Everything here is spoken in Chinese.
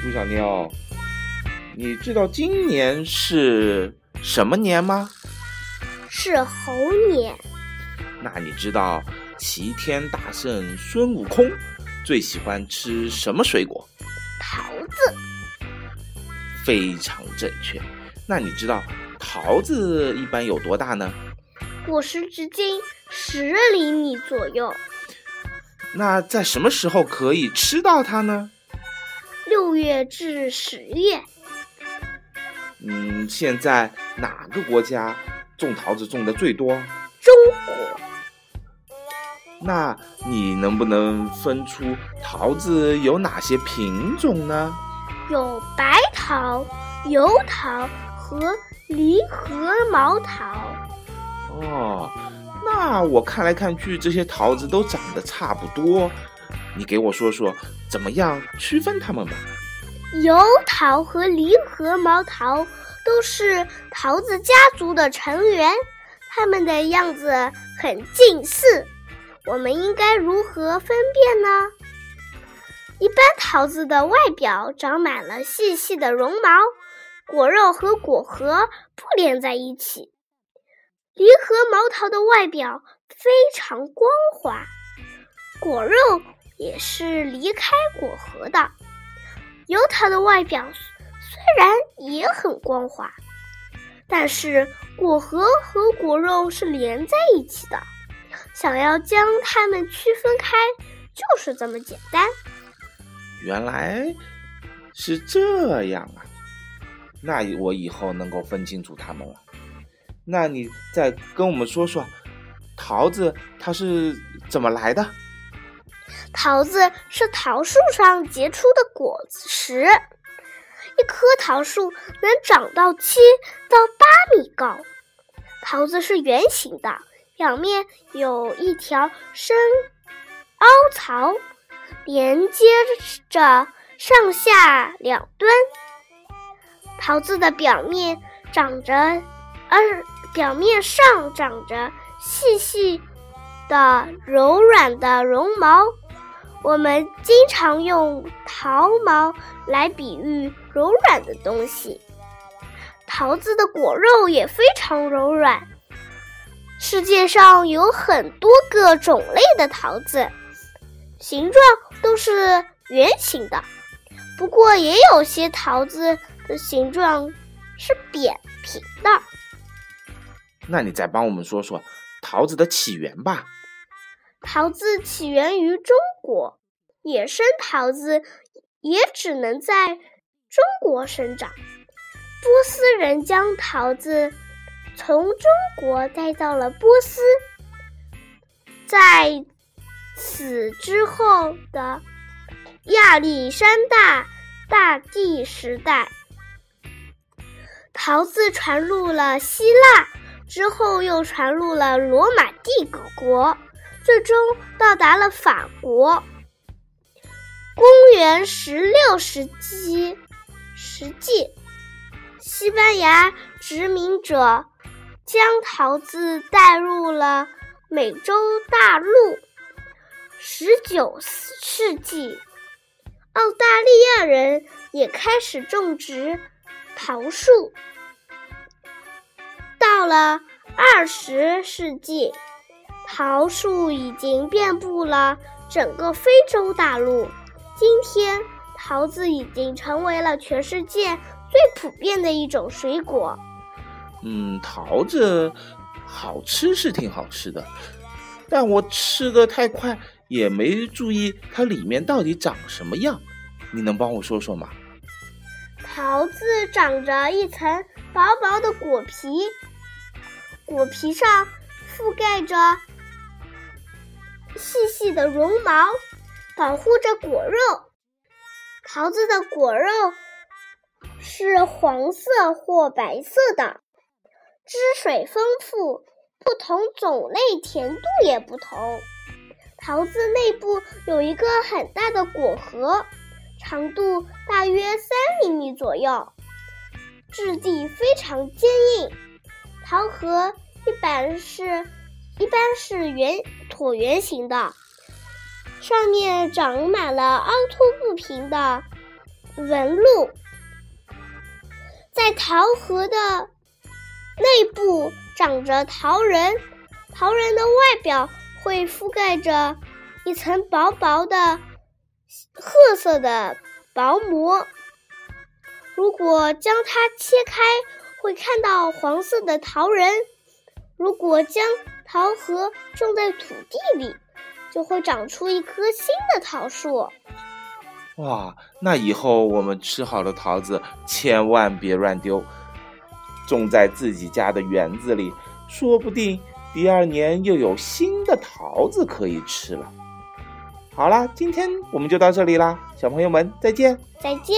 猪小妞，你知道今年是什么年吗？是猴年。那你知道齐天大圣孙悟空最喜欢吃什么水果？桃子。非常正确。那你知道桃子一般有多大呢？果实直径十厘米左右。那在什么时候可以吃到它呢？六月至十月。嗯，现在哪个国家种桃子种的最多？中国。那你能不能分出桃子有哪些品种呢？有白桃、油桃和梨核毛桃。哦，那我看来看去，这些桃子都长得差不多。你给我说说，怎么样区分它们吧？油桃和梨核毛桃都是桃子家族的成员，它们的样子很近似。我们应该如何分辨呢？一般桃子的外表长满了细细的绒毛，果肉和果核不连在一起。梨核毛桃的外表非常光滑，果肉也是离开果核的。油桃的外表虽然也很光滑，但是果核和果肉是连在一起的。想要将它们区分开，就是这么简单。原来是这样啊！那我以后能够分清楚它们了。那你再跟我们说说，桃子它是怎么来的？桃子是桃树上结出的果子实，一棵桃树能长到七到八米高。桃子是圆形的，表面有一条深凹槽，连接着上下两端。桃子的表面长着，而。表面上长着细细的、柔软的绒毛，我们经常用桃毛来比喻柔软的东西。桃子的果肉也非常柔软。世界上有很多个种类的桃子，形状都是圆形的，不过也有些桃子的形状是扁平的。那你再帮我们说说桃子的起源吧。桃子起源于中国，野生桃子也只能在中国生长。波斯人将桃子从中国带到了波斯，在此之后的亚历山大大帝时代，桃子传入了希腊。之后又传入了罗马帝国，最终到达了法国。公元十六世纪，实际西班牙殖民者将桃子带入了美洲大陆。十九世纪，澳大利亚人也开始种植桃树。到了二十世纪，桃树已经遍布了整个非洲大陆。今天，桃子已经成为了全世界最普遍的一种水果。嗯，桃子好吃是挺好吃的，但我吃的太快，也没注意它里面到底长什么样。你能帮我说说吗？桃子长着一层薄薄的果皮。果皮上覆盖着细细的绒毛，保护着果肉。桃子的果肉是黄色或白色的，汁水丰富，不同种类甜度也不同。桃子内部有一个很大的果核，长度大约三厘米左右，质地非常坚硬。桃核一般是一般是圆椭圆形的，上面长满了凹凸不平的纹路。在桃核的内部长着桃仁，桃仁的外表会覆盖着一层薄薄的褐色的薄膜。如果将它切开，会看到黄色的桃仁；如果将桃核种在土地里，就会长出一棵新的桃树。哇，那以后我们吃好的桃子千万别乱丢，种在自己家的园子里，说不定第二年又有新的桃子可以吃了。好啦，今天我们就到这里啦，小朋友们再见，再见。